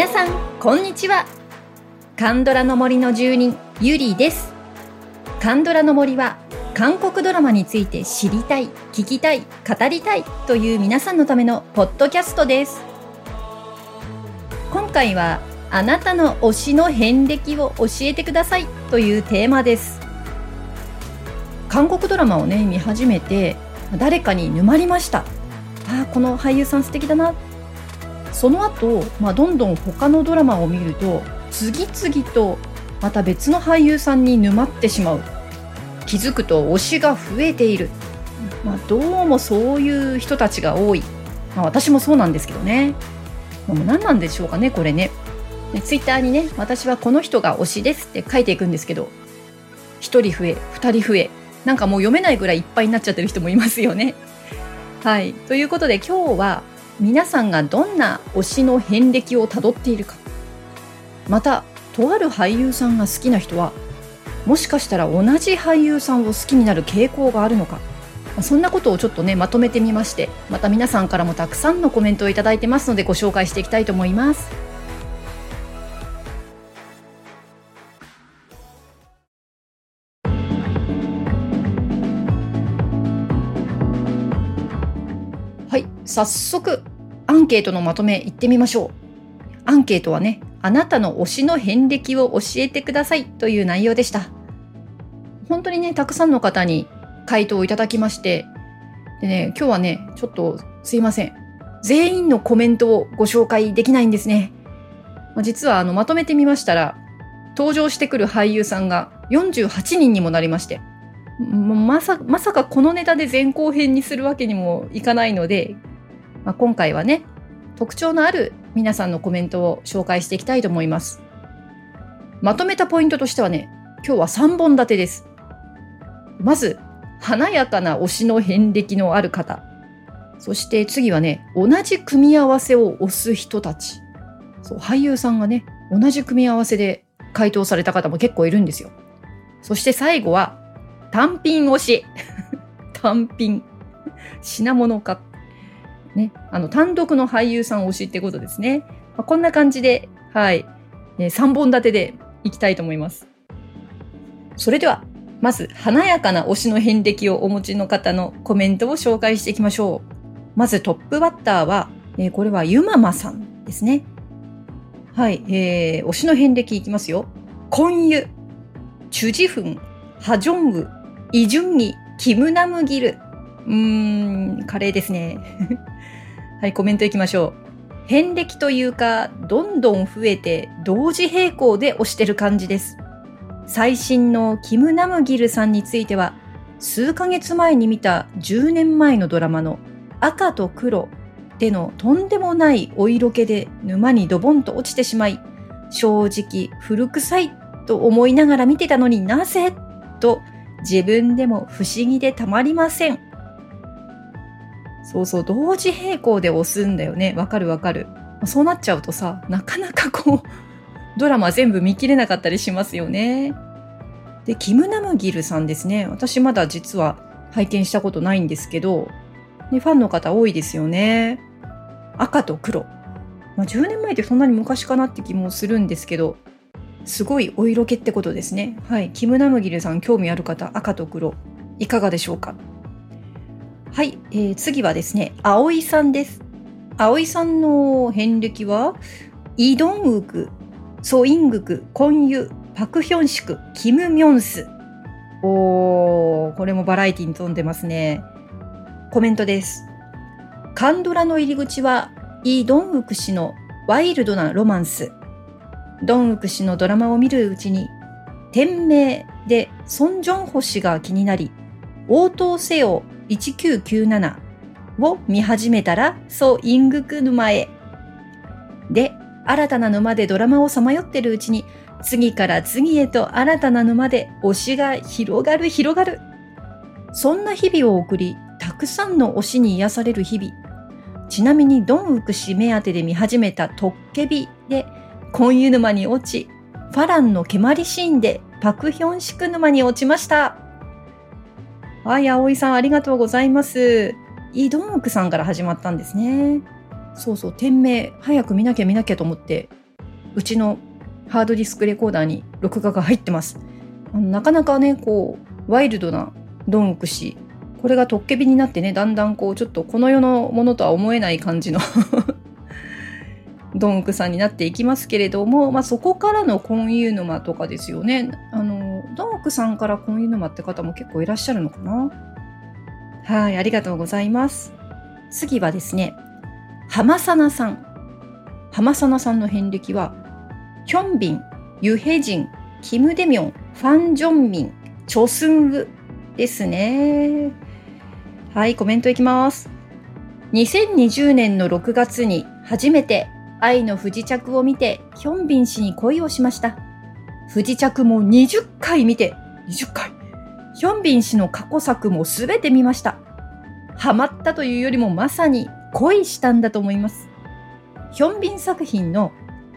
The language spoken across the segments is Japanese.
皆さんこんにちは。カンドラの森の住人ゆりです。カンドラの森は韓国ドラマについて知りたい聞きたい語りたいという皆さんのためのポッドキャストです。今回はあなたの推しの遍歴を教えてくださいというテーマです。韓国ドラマをね見始めて誰かに沼りました。あこの俳優さん素敵だなその後、まあ、どんどん他のドラマを見ると次々とまた別の俳優さんに沼ってしまう。気づくと推しが増えている、まあ、どうもそういう人たちが多い、まあ、私もそうなんですけどね。もう何なんでしょうかねこれね。ねツイッターにね私はこの人が推しですって書いていくんですけど1人増え2人増え。なんかもう読めないぐらいいっぱいになっちゃってる人もいますよね。はい。ということで今日は皆さんがどんな推しの遍歴をたどっているか。またとある俳優さんが好きな人はもしかしたら同じ俳優さんを好きになる傾向があるのか。そんなことをちょっとねまとめてみましてまた皆さんからもたくさんのコメントを頂いてますのでご紹介していきたいと思います。早速アンケートのまとめいってみましょう。アンケートはねあなたの推しの遍歴を教えてくださいという内容でした。本当にねたくさんの方に回答をいただきましてでね今日はねちょっとすいません。全員のコメントをご紹介できないんですね。実はあのまとめてみましたら登場してくる俳優さんが48人にもなりましてまさまさかこのネタで前後編にするわけにもいかないので、まあ、今回はね特徴のある皆さんのコメントを紹介していきたいと思います。まとめたポイントとしてはね、今日は3本立てです。まず、華やかな推しの遍歴のある方。そして次はね、同じ組み合わせを推す人たち。そう、俳優さんがね、同じ組み合わせで回答された方も結構いるんですよ。そして最後は、単品推し。単品。品物化。ね、あの単独の俳優さん推しってことですね。まあ、こんな感じで、はい、えー、3本立てでいきたいと思います。それでは、まず華やかな推しの遍歴をお持ちの方のコメントを紹介していきましょう。まずトップバッターは、えー、これはゆままさんですね。はい、えー、推しの遍歴いきますよ。コンユ、チュジフン、ハジョンウ、イジュンギ、キムナムギル。うーん、カレーですね。はい、コメントいきましょう。遍歴というか、どんどん増えて同時並行で押してる感じです。最新のキム・ナムギルさんについては、数ヶ月前に見た10年前のドラマの赤と黒でのとんでもないお色気で沼にドボンと落ちてしまい、正直古臭いと思いながら見てたのになぜ？と自分でも不思議でたまりません。そうそう、同時並行で押すんだよね。わかるわかる。そうなっちゃうとさ、なかなかこう、ドラマ全部見切れなかったりしますよね。で、キム・ナムギルさんですね。私まだ実は拝見したことないんですけど、ね、ファンの方多いですよね。赤と黒。まあ、10年前ってそんなに昔かなって気もするんですけど、すごいお色気ってことですね。はい。キム・ナムギルさん興味ある方、赤と黒、いかがでしょうか？はい、えー、次はですね、葵さんです。葵さんの遍歴は、イ・ドンウク、ソ・イングク、コンユ、パク・ヒョンシク、キム・ミョンス。おー、これもバラエティに富んでますね。コメントです。カンドラの入り口は、イ・ドンウク氏のワイルドなロマンス。ドンウク氏のドラマを見るうちに、店名でソン・ジョンホ氏が気になり、応答せよ1997を見始めたら、そうイングク沼へ。で、新たな沼でドラマをさまよってるうちに、次から次へと新たな沼で推しが広がる広がる。そんな日々を送り、たくさんの推しに癒される日々。ちなみにドンウク氏目当てで見始めたトッケビで、コンユ沼に落ち、ファランの蹴鞠シーンでパクヒョンシク沼に落ちました。はい、葵さんありがとうございます。イ・ドンウクさんから始まったんですね。そうそう、店名、早く見なきゃ見なきゃと思って、うちのハードディスクレコーダーに録画が入ってます。あのなかなかね、こう、ワイルドなドンクシ、これがトッケビになってね、だんだんこう、ちょっとこの世のものとは思えない感じの ドンクさんになっていきますけれども、まあ、そこからのコンユー沼とかですよね。あの、クさんからコンユー沼って方も結構いらっしゃるのかな？はい、ありがとうございます。次はですね、浜サナさん。浜サナさんの遍歴は、ヒョンビン、ユヘジン、キム・デミョン、ファン・ジョンミン、チョスンウですね。はい、コメントいきます。2020年の6月に初めて愛の不時着を見てヒョンビン氏に恋をしました。不時着も20回見て、20回。ヒョンビン氏の過去作もすべて見ました。ハマったというよりもまさに恋したんだと思います。ヒョンビン作品の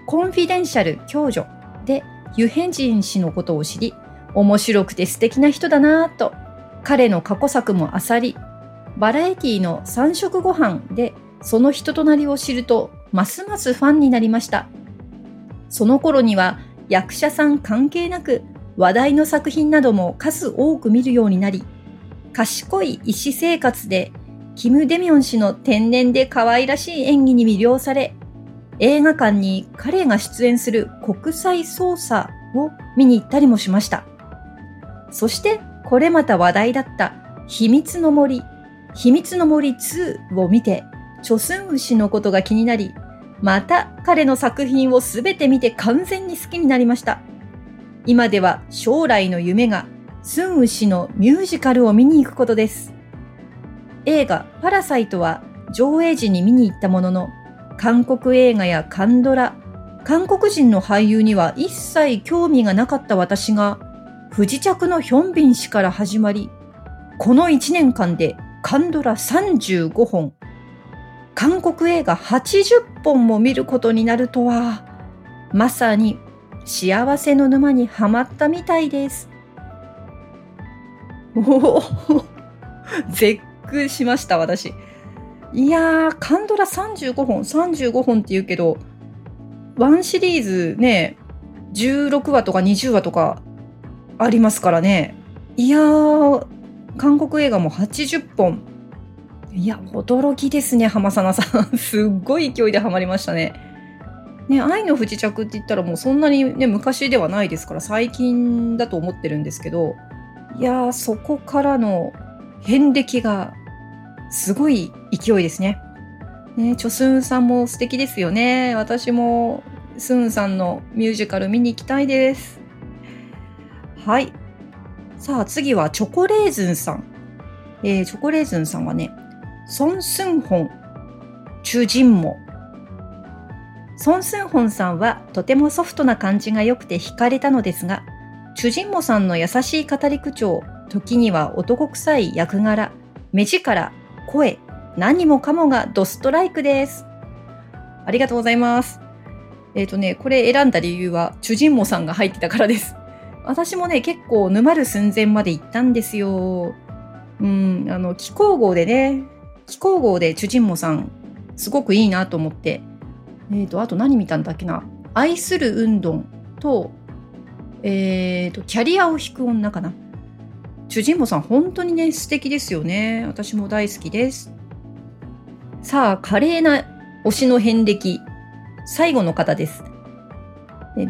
コンフィデンシャル共助でユヘンジン氏のことを知り、面白くて素敵な人だなぁと、彼の過去作も漁り、バラエティの三色ご飯でその人となりを知ると、ますますファンになりました。その頃には役者さん関係なく話題の作品なども数多く見るようになり、賢い医師生活でキム・デミョン氏の天然で可愛らしい演技に魅了され、映画館に彼が出演する国際捜査を見に行ったりもしました。そしてこれまた話題だった秘密の森、秘密の森2を見て、チョスンウ氏のことが気になり、また彼の作品をすべて見て完全に好きになりました。今では将来の夢がスンウ氏のミュージカルを見に行くことです。映画パラサイトは上映時に見に行ったものの、韓国映画やカンドラ、韓国人の俳優には一切興味がなかった私が、不時着のヒョンビン氏から始まり、この1年間でカンドラ35本、韓国映画80本も見ることになるとは、まさに幸せの沼にはまったみたいです。おお絶句しました、私。いやー、カンドラ35本、35本って言うけど、1シリーズね、16話とか20話とかありますからね。いやー、韓国映画も80本。いや、驚きですね、浜さなさん。すっごい勢いでハマりましたね。ね、愛の不時着って言ったらもうそんなにね、昔ではないですから、最近だと思ってるんですけど、いやー、そこからの遍歴がすごい勢いですね。ね、チョスンさんも素敵ですよね。私もスンさんのミュージカル見に行きたいです。はい。さあ次はチョコレーズンさん。えー、チョコレーズンさんはね、ソン・スンホン、チュジンモ。ソン・スンホンさんはとてもソフトな感じが良くて惹かれたのですが、チュジンモさんの優しい語り口調、時には男臭い役柄、目力、声、何もかもがドストライクです。ありがとうございます。えっ、ー、とね、これ選んだ理由は、チュジンモさんが入ってたからです。私もね、結構沼る寸前まで行ったんですよ。うん、あの、気候号でね、気候号でチュジンモさん、すごくいいなと思って。えっ、ー、と、あと何見たんだっけな。愛する運動と、えっ、ー、と、キャリアを引く女かな。主人公さん本当にね素敵ですよね私も大好きですさあ華麗な推しの遍歴最後の方です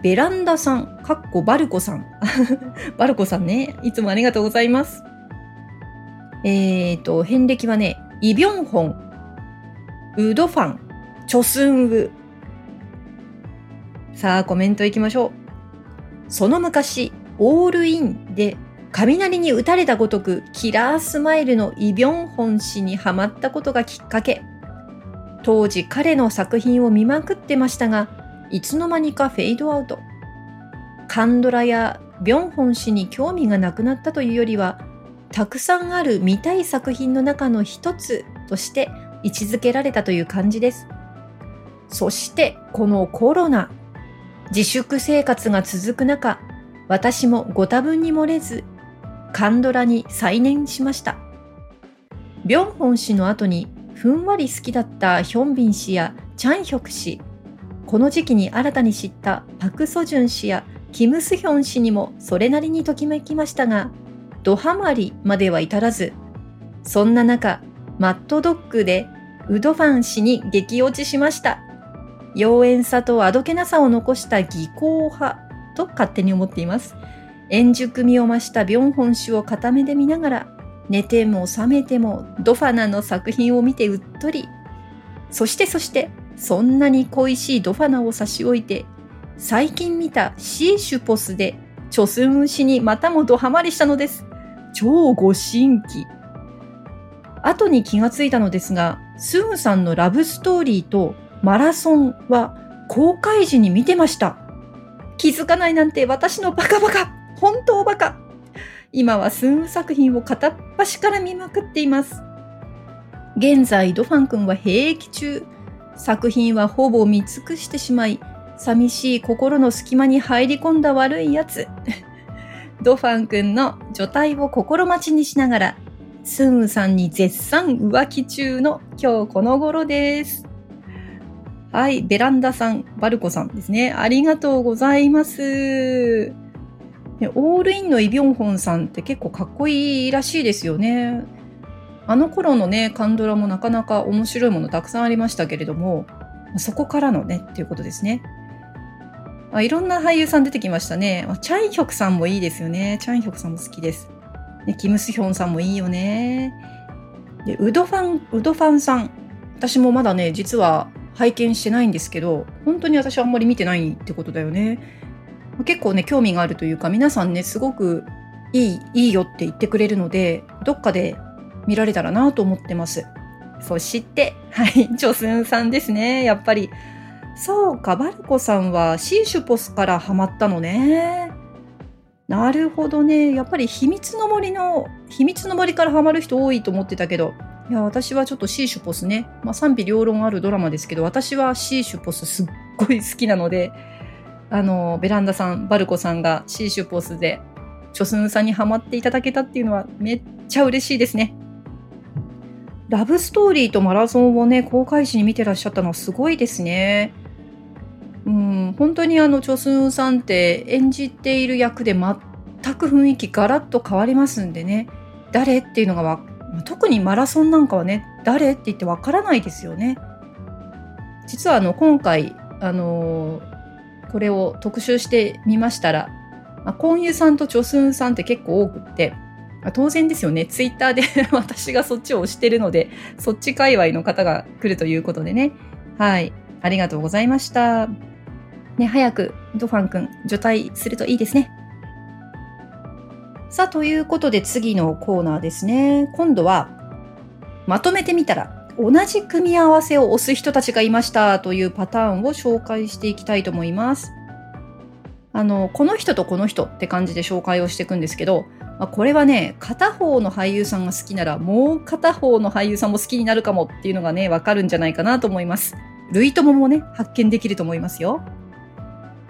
ベランダさん、かっこバルコさん。バルコさんね、いつもありがとうございます。えっ、ー、と、遍歴はね、イ・ビョンホン、ウドファン、チョスンウ。さあ、コメントいきましょう。その昔、オールインで雷に打たれたごとくキラースマイルのイ・ビョンホン氏にハマったことがきっかけ。当時彼の作品を見まくってましたが、いつの間にかフェードアウト。カンドラやビョンホン氏に興味がなくなったというよりは、たくさんある見たい作品の中の一つとして位置づけられたという感じです。そしてこのコロナ、自粛生活が続く中、私もご多分に漏れずカンドラに再燃しました。ビョンホン氏の後にふんわり好きだったヒョンビン氏やチャンヒョク氏、この時期に新たに知ったパク・ソジュン氏やキム・スヒョン氏にもそれなりにときめきましたが、ドハマりまでは至らず、そんな中、マットドッグでウドファン氏に激落ちしました。妖艶さとあどけなさを残した技巧派と勝手に思っています。円熟味を増したビョンホン氏を片目で見ながら、寝ても覚めてもドファナの作品を見てうっとり。そしてそして、そんなに恋しいドファナを差し置いて、最近見たシーシュポスでチョスン氏にまたもドハマりしたのです。超ご新規。後に気がついたのですが、スーンさんのラブストーリーとマラソンは公開時に見てました。気づかないなんて私のバカバカ本当バカ今はスーン作品を片っ端から見まくっています。現在、ドファン君は兵役中。作品はほぼ見尽くしてしまい、寂しい心の隙間に入り込んだ悪いやつ。ドファン君の除隊を心待ちにしながら、スーンさんに絶賛浮気中の今日この頃です。はい、ベランダさん、バルコさんですね。ありがとうございます。オールインのイ・ビョンホンさんって結構かっこいいらしいですよね。あの頃のね、カンドラもなかなか面白いものたくさんありましたけれども、そこからのね、っていうことですね。まあいろんな俳優さん出てきましたね。まあチャンヒョクさんもいいですよね。チャンヒョクさんも好きです。ね、キム・スヒョンさんもいいよね。で、ウドファン、ウドファンさん。私もまだね、実は拝見してないんですけど、本当に私はあんまり見てないってことだよね。結構ね、興味があるというか、皆さんね、すごくいい、いいよって言ってくれるので、どっかで見られたらなと思ってます。そして、はい、チョスンさんですね、やっぱり。そうか、バルコさんはシーシュポスからハマったのね。なるほどね。やっぱり秘密の森の、秘密の森からハマる人多いと思ってたけど、いや、私はちょっとシーシュポスね、まあ、賛否両論あるドラマですけど、私はシーシュポスすっごい好きなので、あの、ベランダさん、バルコさんがシーシュポスで、チョスンさんにハマっていただけたっていうのはめっちゃ嬉しいですね。ラブストーリーとマラソンをね、公開時に見てらっしゃったのはすごいですね。うん、本当にあの、チョスンさんって演じている役で全く雰囲気ガラッと変わりますんでね、誰っていうのが特にマラソンなんかはね誰って言ってわからないですよね。実はあの今回あのー、これを特集してみましたら、まあ、コンユさんとチョスンさんって結構多くって、まあ、当然ですよね。ツイッターで 私がそっちを押してるのでそっち界隈の方が来るということでね。はい。ありがとうございました。ね早くドファン君除隊するといいですね。さあ、ということで次のコーナーですね。今度は、まとめてみたら、同じ組み合わせを押す人たちがいましたというパターンを紹介していきたいと思います。あの、この人とこの人って感じで紹介をしていくんですけど、まあ、これはね、片方の俳優さんが好きなら、もう片方の俳優さんも好きになるかもっていうのがね、わかるんじゃないかなと思います。類友もね、発見できると思いますよ。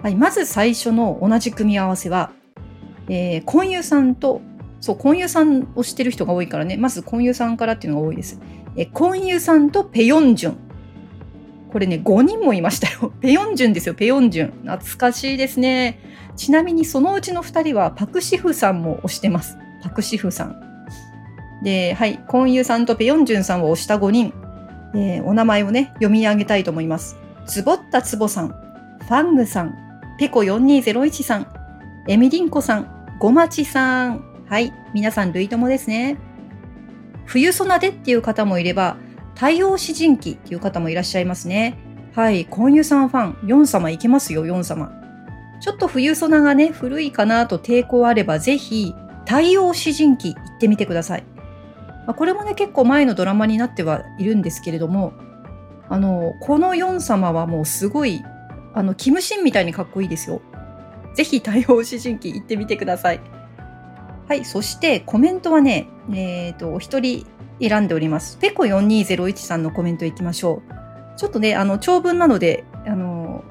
はい、まず最初の同じ組み合わせは、えー、婚友さんと、そう、婚友さんをしてる人が多いからね、まず婚友さんからっていうのが多いです。えー、婚友さんとペヨンジュン。これね、5人もいましたよ。ペヨンジュンですよ、ペヨンジュン。懐かしいですね。ちなみにそのうちの2人はパクシフさんも推してます。パクシフさん。で、はい、婚友さんとペヨンジュンさんを推した5人。えー、お名前をね、読み上げたいと思います。つぼったつぼさん、ファングさん、ペコ4201さん、エミリンコさん、ごまちさん。はい。皆さん、類友ですね。冬ソナでっていう方もいれば、太陽詩人記っていう方もいらっしゃいますね。はい。コンユさんファン、ヨン様いけますよ、ヨン様。ちょっと冬ソナがね、古いかなと抵抗あれば、ぜひ、太陽詩人記行ってみてください。まあ、これもね、結構前のドラマになってはいるんですけれども、あの、このヨン様はもうすごい、あの、キムシンみたいにかっこいいですよ。ぜひ対応詩人記行ってみてください。はい、そしてコメントはね、えっ、ー、と、お一人選んでおります。ペコ4201さんのコメントいきましょう。ちょっとね、あの、長文なので、あの、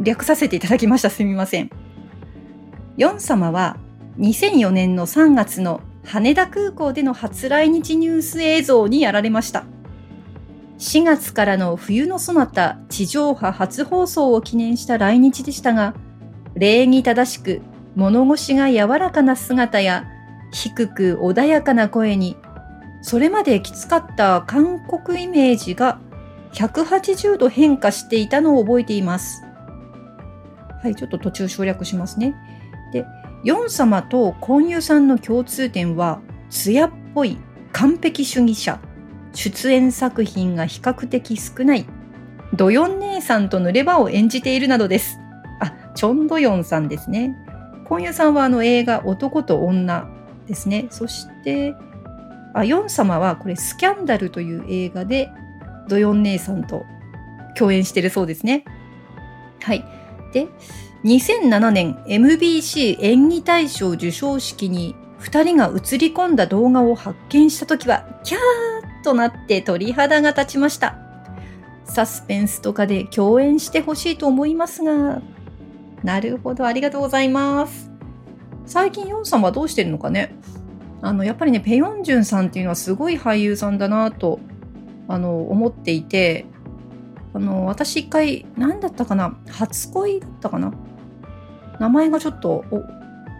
略させていただきました。すみません。ヨン様は2004年の3月の羽田空港での初来日ニュース映像にやられました。4月からの冬のそなた地上波初放送を記念した来日でしたが、礼儀正しく物腰が柔らかな姿や低く穏やかな声に、それまできつかった韓国イメージが180度変化していたのを覚えています。はい、ちょっと途中省略しますね。で、ヨン様とコンユさんの共通点は、艶っぽい完璧主義者。出演作品が比較的少ない。ドヨン姉さんと濡れ場を演じているなどです。あ、チョンドヨンさんですね。コンユさんはあの映画男と女ですね。そして、あ、ヨン様はこれスキャンダルという映画でドヨン姉さんと共演してるそうですね。はい。で、2007年 MBC 演技大賞授賞式に2人が映り込んだ動画を発見した時は、キャーとなって鳥肌が立ちました。サスペンスとかで共演してほしいと思いますが、なるほど、ありがとうございます。最近ヨンさんはどうしてるのかね？あの、やっぱりね、ペヨンジュンさんっていうのはすごい俳優さんだなと、あの、思っていて、あの、私一回、何だったかな？初恋だったかな？名前がちょっと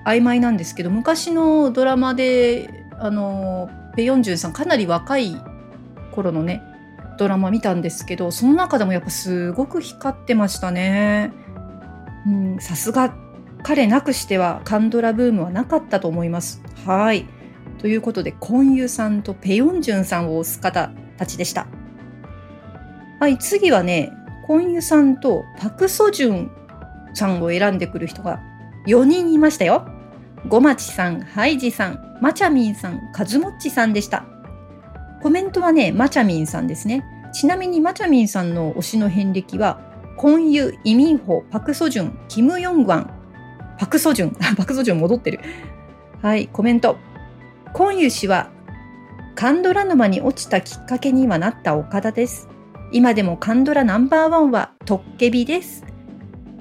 曖昧なんですけど、昔のドラマで、あの、ペヨンジュンさんかなり若い頃のね、ドラマ見たんですけど、その中でもやっぱすごく光ってましたね。さすが彼なくしてはカンドラブームはなかったと思います。はい。ということで、コンユさんとペヨンジュンさんを推す方たちでした。はい、次はね、コンユさんとパクソジュンさんを選んでくる人が4人いましたよ。ごまちさん、ハイジさん、マチャミンさん、カズモッチさんでした。コメントはね、マチャミンさんですね。ちなみにマチャミンさんの推しの遍歴は、コンユ、イミンホ、パクソジュン、キム・ヨングワン、パクソジュン、パクソジュン戻ってる。はい、コメント。コンユ氏はカンドラ沼に落ちたきっかけにはなった岡田です。今でもカンドラナンバーワンはトッケビです。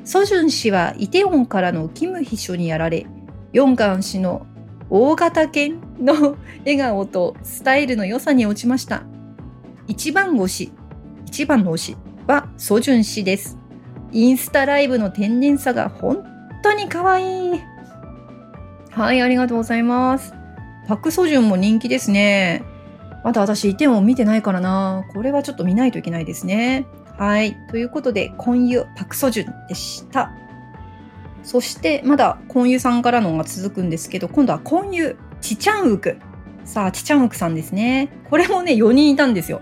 ソジュン氏はイテウォンからのキム秘書にやられ、ヨンガン氏の大型犬の笑顔とスタイルの良さに落ちました。一番推し、一番の推しはソジュン氏です。インスタライブの天然さが本当に可愛い。はい、ありがとうございます。パクソジュンも人気ですね。まだ私、イテウォン見てないからな。これはちょっと見ないといけないですね。はい。ということで、コンユパクソジュンでした。そして、まだコンユさんからのが続くんですけど、今度はコンユチチャンウク。さあ、チチャンウクさんですね。これもね、4人いたんですよ。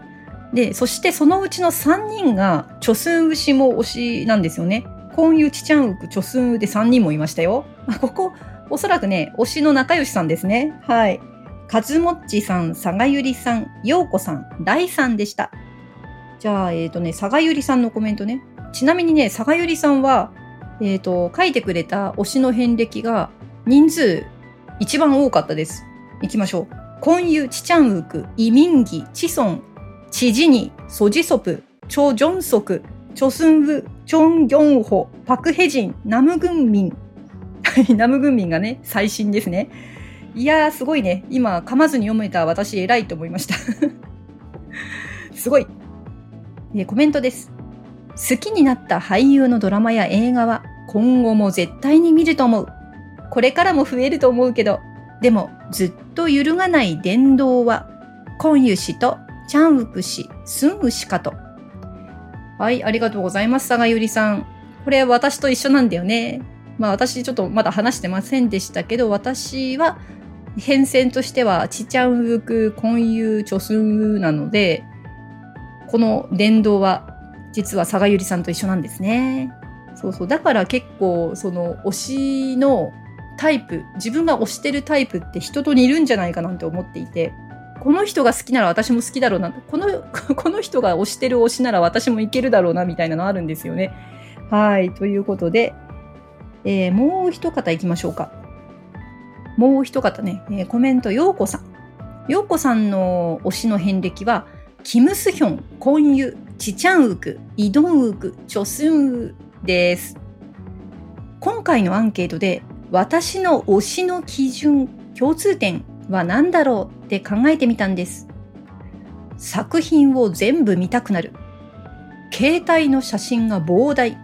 で、そしてそのうちの3人が、チョスンウシも推しなんですよね。コンユチチャンウク、チョスンウで3人もいましたよ。ここ、おそらくね、推しの仲良しさんですね。はい。かずもっちさん、さがゆりさん、ようこさん、らいさんでした。じゃあ、えっ、ー、とね、さがゆりさんのコメントね。ちなみにね、さがゆりさんは、えっ、ー、と、書いてくれた推しの遍歴が人数一番多かったです。行きましょう。コンユ、チチャンウク、イミンギ、チソン、チジニ、ソジソプ、チョ・ジョンソク、チョスンウ、チョン・ギョンホ、パク・ヘジン、ナム・グンミン、ナム軍民がね、最新ですね。いやー、すごいね。今、噛まずに読めた私、偉いと思いました。すごい。えコメントです。好きになった俳優のドラマや映画は、今後も絶対に見ると思う。これからも増えると思うけど、でも、ずっと揺るがない伝道は、コンユ氏とチャンウク氏、スンウ氏かと。はい、ありがとうございます、佐賀ゆりさん。これ私と一緒なんだよね。まあ私ちょっとまだ話してませんでしたけど、私は変遷としては、チチャンウク、コンユ、チョスンなので、この伝道は実は佐賀ゆりさんと一緒なんですね。そうそう。だから結構、その推しのタイプ、自分が推してるタイプって人と似るんじゃないかなんて思っていて、この人が好きなら私も好きだろうな、この、この人が推してる推しなら私もいけるだろうな、みたいなのあるんですよね。はい。ということで、えー、もう一方行きましょうか。もう一方ね、えー、コメント、ようこさん。ようこさんの推しの遍歴は、キムスヒョン、コンユ、チチャンウク、イドンウク、チョスンウです。今回のアンケートで、私の推しの基準、共通点は何だろうって考えてみたんです。作品を全部見たくなる。携帯の写真が膨大。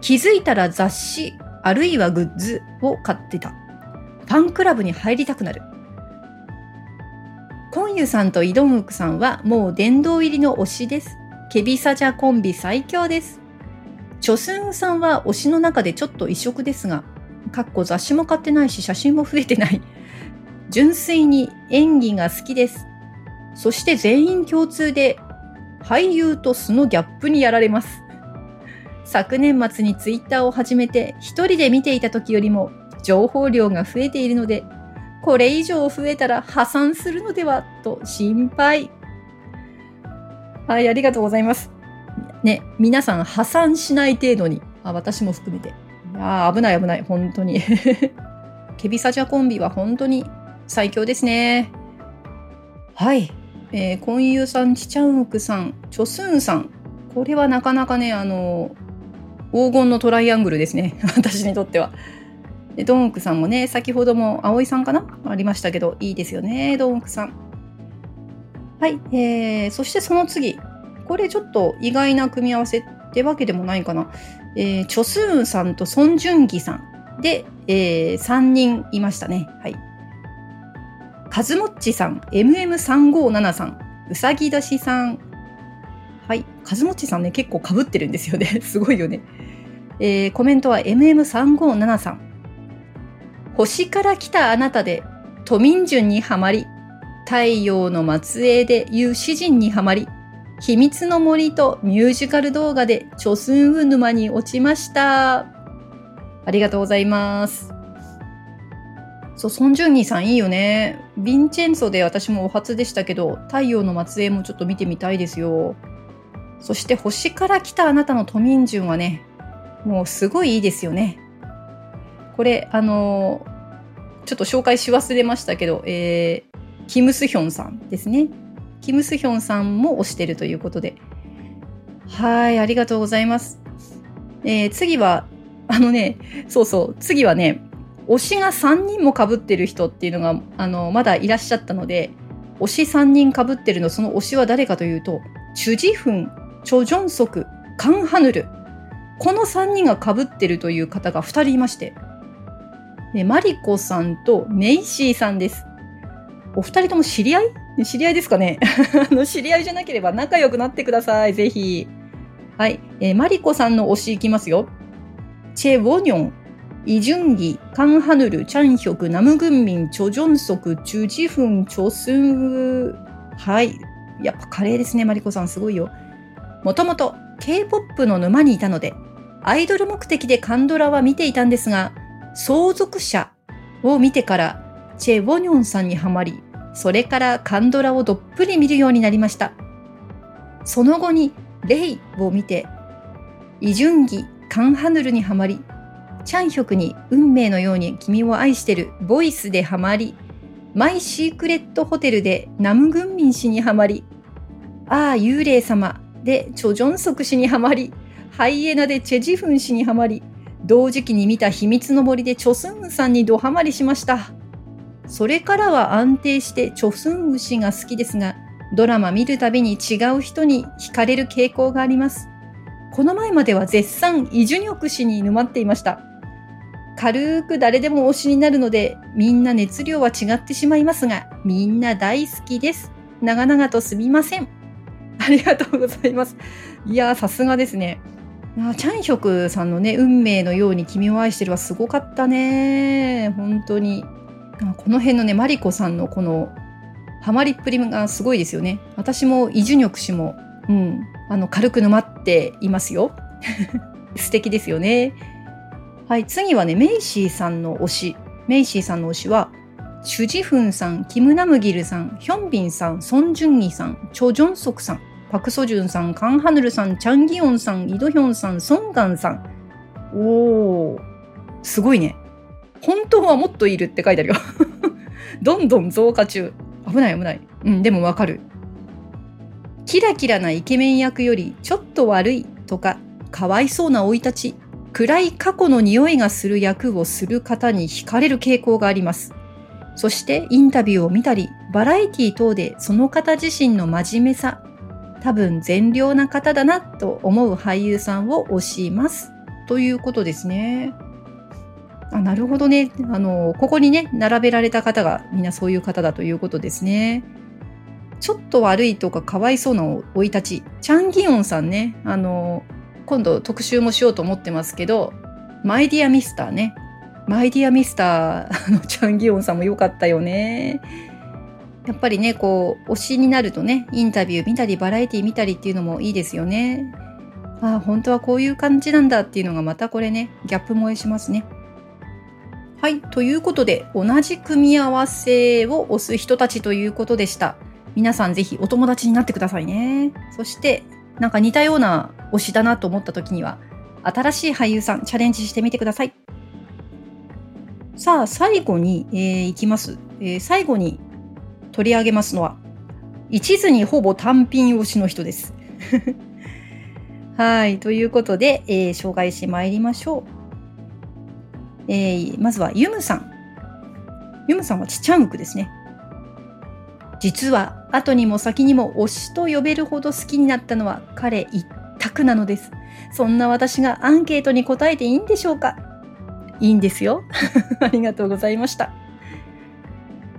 気づいたら雑誌、あるいはグッズを買ってた。ファンクラブに入りたくなる。コンユさんとイドンウクさんはもう殿堂入りの推しです。ケビサジャコンビ最強です。チョスンさんは推しの中でちょっと異色ですが、かっこ雑誌も買ってないし写真も増えてない。純粋に演技が好きです。そして全員共通で俳優と素のギャップにやられます。昨年末にツイッターを始めて一人で見ていた時よりも情報量が増えているので、これ以上増えたら破産するのではと心配。はい、ありがとうございます。ね、皆さん破産しない程度に、あ私も含めて。あ危ない危ない、本当に。ケビサジャコンビは本当に最強ですね。はい。えー、コンユさん、チチャンウクさん、チョスンさん。これはなかなかね、あの、黄金のトライアングルですね。私にとっては。でドンウクさんもね、先ほども葵さんかな？ありましたけど、いいですよね、ドンウクさん。はい。えー、そしてその次。これちょっと意外な組み合わせってわけでもないかな。えー、チョスーンさんとソン・ジュンギさんで、えー、3人いましたね。はい。カズモッチさん、MM357 さん、うさぎ年さん。はい。カズモッチさんね、結構被ってるんですよね。すごいよね。えー、コメントは MM357 さん。星から来たあなたで、都民順にはまり、太陽の末裔でいう詩人にはまり、秘密の森とミュージカル動画でチョスンウ沼に落ちました。ありがとうございます。そう、ソン・ジュンギさんいいよね。ヴィンチェンソで私もお初でしたけど、太陽の末裔もちょっと見てみたいですよ。そして星から来たあなたの都民順はね、もうすごいいいですよね。これ、あのちょっと紹介し忘れましたけど、えー、キム・スヒョンさんですね。キム・スヒョンさんも推してるということで。はい、ありがとうございます。えー、次は、あのね、そうそう、次はね、推しが3人もかぶってる人っていうのが、あの、まだいらっしゃったので、推し3人かぶってるの、その推しは誰かというと、チュジフン、チョジョンソク、カンハヌル。この3人がかぶってるという方が2人いまして、マリコさんとメイシーさんです。お二人とも知り合い？知り合いですかね？あの知り合いじゃなければ仲良くなってください。ぜひ。はい。えー、マリコさんの推しいきますよ。チェ・ウォニョン、イ・ジュンギ、カン・ハヌル、チャンヒョク、ナム・グンミン、チョ・ジョンソク、チュ・ジフン、チョ・スンウ。はい。やっぱカレーですね、マリコさん。すごいよ。もともと K-POP の沼にいたので、アイドル目的でカンドラは見ていたんですが、相続者を見てからチェ・ウォニョンさんにはまり、それからカンドラをどっぷり見るようになりました。その後にレイを見て、イジュンギ、カンハヌルにはまり、チャンヒョクに運命のように君を愛してるボイスではまり、マイシークレットホテルでナムグンミン氏にはまり、ああ幽霊様でチョジョンソク氏にはまり、ハイエナでチェジフン氏にはまり、同時期に見た秘密の森でチョスンウさんにドハマりしました。それからは安定してチョスンウ氏が好きですが、ドラマ見るたびに違う人に惹かれる傾向があります。この前までは絶賛イジュニョク氏に沼っていました。軽く誰でも推しになるので、みんな熱量は違ってしまいますが、みんな大好きです。長々とすみません。ありがとうございます。いや、さすがですね。チャンヒョクさんのね、運命のように君を愛してるはすごかったね。本当に。この辺のね、マリコさんのこのハマりっぷりがすごいですよね。私もイジュニョク氏も、うん、あの、軽く沼っていますよ。素敵ですよね。はい、次はね、メイシーさんの推し。メイシーさんの推しは、シュジフンさん、キムナムギルさん、ヒョンビンさん、ソンジュンギさん、チョジョンソクさん、パクソジュンさん、カンハヌルさん、チャンギヨンさん、イドヒョンさん、ソンガンさん。おー、すごいね。当はもっといるって書いてあるよ。どんどん増加中。危ない危ない。うん、でもわかる。キラキラなイケメン役よりちょっと悪いとか、かわいそうな生い立ち、暗い過去の匂いがする役をする方に惹かれる傾向があります。そしてインタビューを見たり、バラエティ等でその方自身の真面目さ、多分善良な方だなと思う俳優さんを推します。ということですね。あなるほどね。あの、ここにね、並べられた方がみんなそういう方だということですね。ちょっと悪いとかかわいそうな生い立ち。チャンギオンさんね。あの、今度特集もしようと思ってますけど、マイディアミスターね。マイディアミスターのチャンギオンさんも良かったよね。やっぱりね、こう、推しになるとね、インタビュー見たり、バラエティ見たりっていうのもいいですよね。ああ、本当はこういう感じなんだっていうのがまたこれね、ギャップ萌えしますね。はい。ということで、同じ組み合わせを押す人たちということでした。皆さんぜひお友達になってくださいね。そして、なんか似たような推しだなと思った時には、新しい俳優さんチャレンジしてみてください。さあ、最後に、えー、いきます。えー、最後に取り上げますのは、一途にほぼ単品推しの人です。はい。ということで、えー、紹介してまいりましょう。えー、まずはユムさん。ユムさんはちちゃんくですね。実は、後にも先にも推しと呼べるほど好きになったのは彼一択なのです。そんな私がアンケートに答えていいんでしょうか？いいんですよ。ありがとうございました。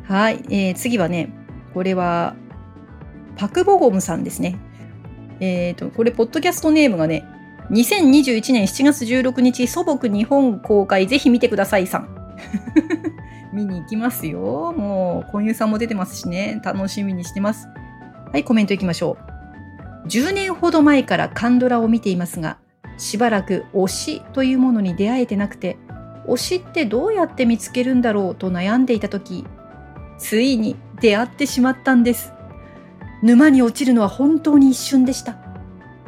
はい、えー、次はね、これは、パクボゴムさんですね。えっ、ー、と、これ、ポッドキャストネームがね、2021年7月16日、祖母日本公開、ぜひ見てくださいさん。見に行きますよ。もう、婚友さんも出てますしね、楽しみにしてます。はい、コメントいきましょう。10年ほど前からカンドラを見ていますが、しばらく推しというものに出会えてなくて、推しってどうやって見つけるんだろうと悩んでいた時、ついに出会ってしまったんです。沼に落ちるのは本当に一瞬でした。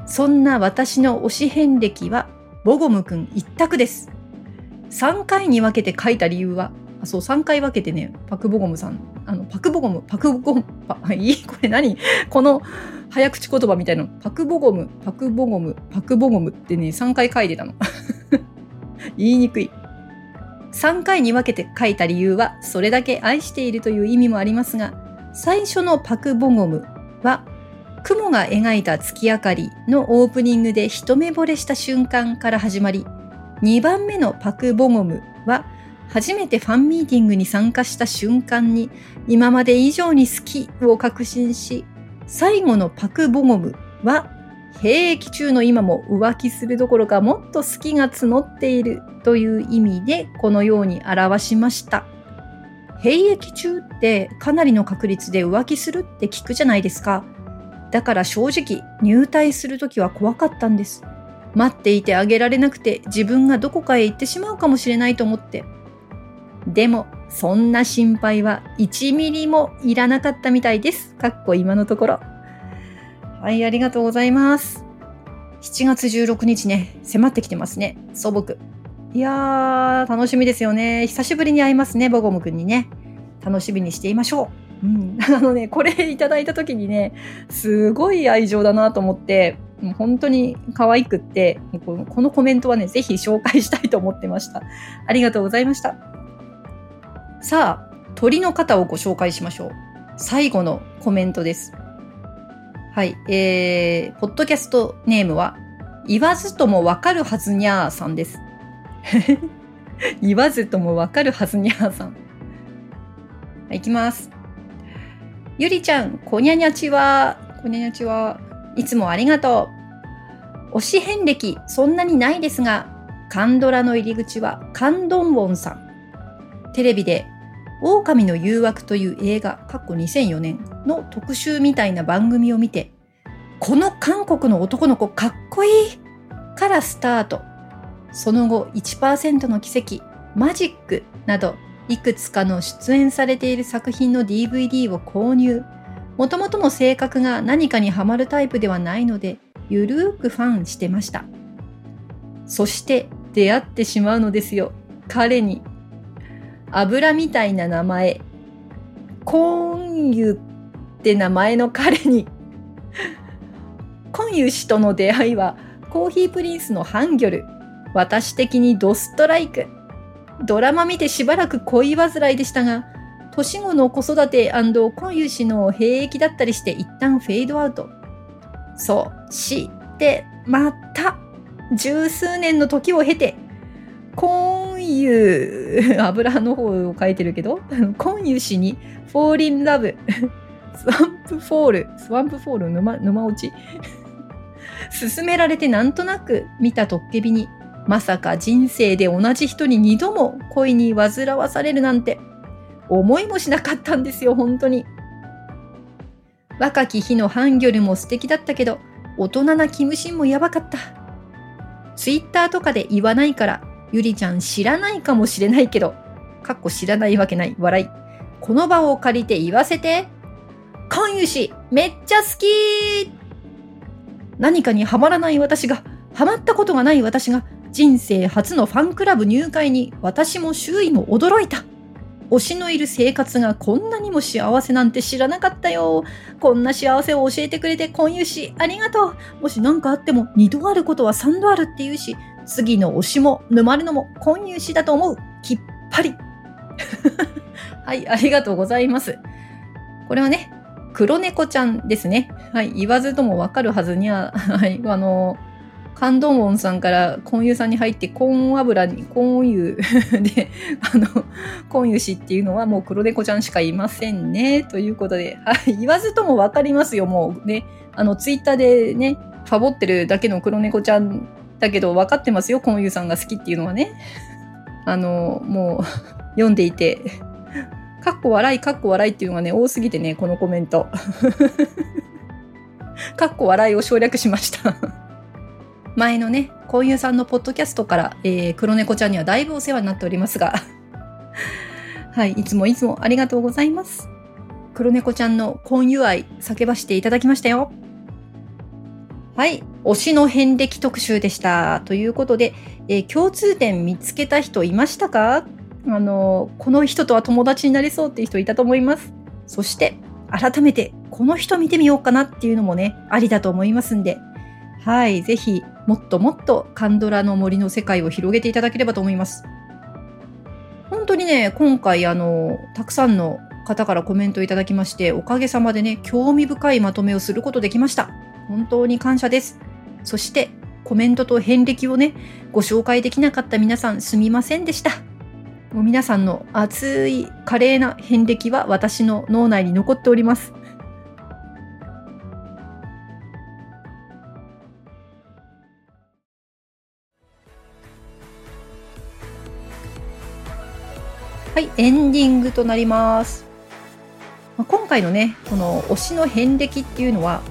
そんな私の推し遍歴は、ボゴムくん一択です。3回に分けて書いた理由は、あそう、3回分けてね、パクボゴムさん、あの、パクボゴム、パクボゴム、パ、いい？これ何？この早口言葉みたいなの。パクボゴム、パクボゴム、パクボゴムってね、3回書いてたの。言いにくい。3回に分けて書いた理由はそれだけ愛しているという意味もありますが最初のパクボゴムは雲が描いた月明かりのオープニングで一目惚れした瞬間から始まり2番目のパクボゴムは初めてファンミーティングに参加した瞬間に今まで以上に好きを確信し最後のパクボゴムは兵役中の今も浮気するどころかもっと好きが募っているという意味でこのように表しました。兵役中ってかなりの確率で浮気するって聞くじゃないですか。だから正直入隊するときは怖かったんです。待っていてあげられなくて自分がどこかへ行ってしまうかもしれないと思って。でもそんな心配は1ミリもいらなかったみたいです。かっこ今のところ。はい、ありがとうございます。7月16日ね、迫ってきてますね。素朴。いやー、楽しみですよね。久しぶりに会いますね、ボゴムくんにね。楽しみにしていましょう。うん。あのね、これいただいた時にね、すごい愛情だなと思って、もう本当に可愛くって、このコメントはね、ぜひ紹介したいと思ってました。ありがとうございました。さあ、鳥の方をご紹介しましょう。最後のコメントです。はい。えー、ポッドキャストネームは、言わずともわかるはずにゃーさんです。言わずともわかるはずにゃーさん。はい、いきます。ゆりちゃん、こにゃにゃちは、こにゃにゃちは、いつもありがとう。推し遍歴、そんなにないですが、カンドラの入り口はカンドンウォンさん。テレビで狼の誘惑という映画、過去2004年の特集みたいな番組を見て、この韓国の男の子かっこいいからスタート。その後1%の奇跡、マジックなど、いくつかの出演されている作品の DVD を購入。もともとの性格が何かにハマるタイプではないので、ゆるーくファンしてました。そして出会ってしまうのですよ。彼に油みたいな名前、コンユって名前の彼に、コンユ氏との出会いは、コーヒープリンスのハンギョル、私的にドストライク。ドラマ見てしばらく恋煩いでしたが、年後の子育て婚有子の兵役だったりして一旦フェードアウト。そう、してまた十数年の時を経て、婚有、油の方を書いてるけど、婚有氏にフォーリンラブ、swamp fall、swamp fall 沼、沼落ち。勧められてなんとなく見たトッケビに、まさか人生で同じ人に二度も恋に煩わされるなんて、思いもしなかったんですよ、本当に。若き日のハンギョルも素敵だったけど、大人なキムシンもやばかった。ツイッターとかで言わないから、ゆりちゃん知らないかもしれないけど、かっこ知らないわけない、笑い。この場を借りて言わせて。関油氏、めっちゃ好き何かにハマらない私が、ハマったことがない私が、人生初のファンクラブ入会に私も周囲も驚いた。推しのいる生活がこんなにも幸せなんて知らなかったよ。こんな幸せを教えてくれて婚友しありがとう。もし何かあっても2度あることは3度あるって言うし、次の推しも沼るのも婚友しだと思う。きっぱり。はい、ありがとうございます。これはね、黒猫ちゃんですね。はい、言わずともわかるはずには、はい、あのー関東門さんから婚油さんに入って婚油に婚油 であの婚油氏っていうのはもう黒猫ちゃんしかいませんね。ということで、はい、言わずとも分かりますよもう。ね。あのツイッターでねファボってるだけの黒猫ちゃんだけど分かってますよ婚油さんが好きっていうのはね。あのもう読んでいて。かっこ笑いかっこ笑いっていうのがね多すぎてねこのコメント。かっこ笑いを省略しました。前のね、婚友さんのポッドキャストから、えー、黒猫ちゃんにはだいぶお世話になっておりますが、はい、いつもいつもありがとうございます。黒猫ちゃんの婚友愛叫ばしていただきましたよ。はい、推しの遍歴特集でした。ということで、えー、共通点見つけた人いましたか？あの、この人とは友達になれそうっていう人いたと思います。そして、改めてこの人見てみようかなっていうのもね、ありだと思いますんで、はい、ぜひもっともっとカンドラの森の世界を広げていただければと思います。本当にね、今回あの、たくさんの方からコメントいただきまして、おかげさまでね、興味深いまとめをすることできました。本当に感謝です。そして、コメントと遍歴をね、ご紹介できなかった皆さんすみませんでした。もう皆さんの熱い華麗な遍歴は私の脳内に残っております。はい、エンディングとなります。ま、今回のね、この推しの遍歴っていうのは、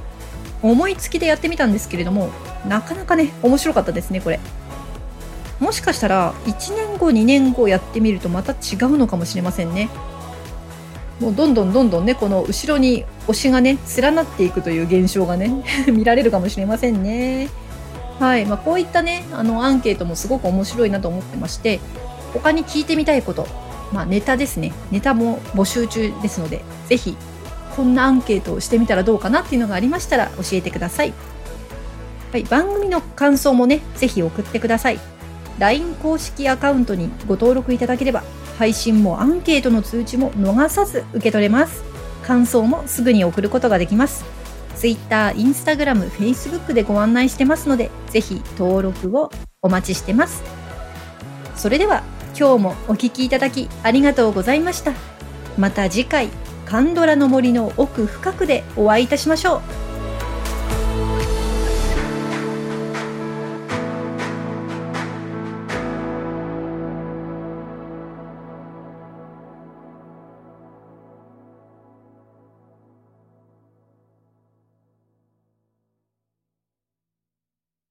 思いつきでやってみたんですけれども、なかなかね、面白かったですね、これ。もしかしたら、1年後、2年後やってみるとまた違うのかもしれませんね。もうどんどんどんどんね、この後ろに推しがね、連なっていくという現象がね、見られるかもしれませんね。はい。まあ、こういったね、あの、アンケートもすごく面白いなと思ってまして、他に聞いてみたいこと、まあ、ネタですね。ネタも募集中ですのでぜひこんなアンケートをしてみたらどうかなっていうのがありましたら教えてください、はい、番組の感想もねぜひ送ってください。LINE 公式アカウントにご登録いただければ配信もアンケートの通知も逃さず受け取れます。感想もすぐに送ることができます。Twitter、Instagram、Facebook でご案内してますのでぜひ登録をお待ちしてます。それでは今日もお聴きいただきありがとうございました。また次回、カンドラの森の奥深くでお会いいたしましょう。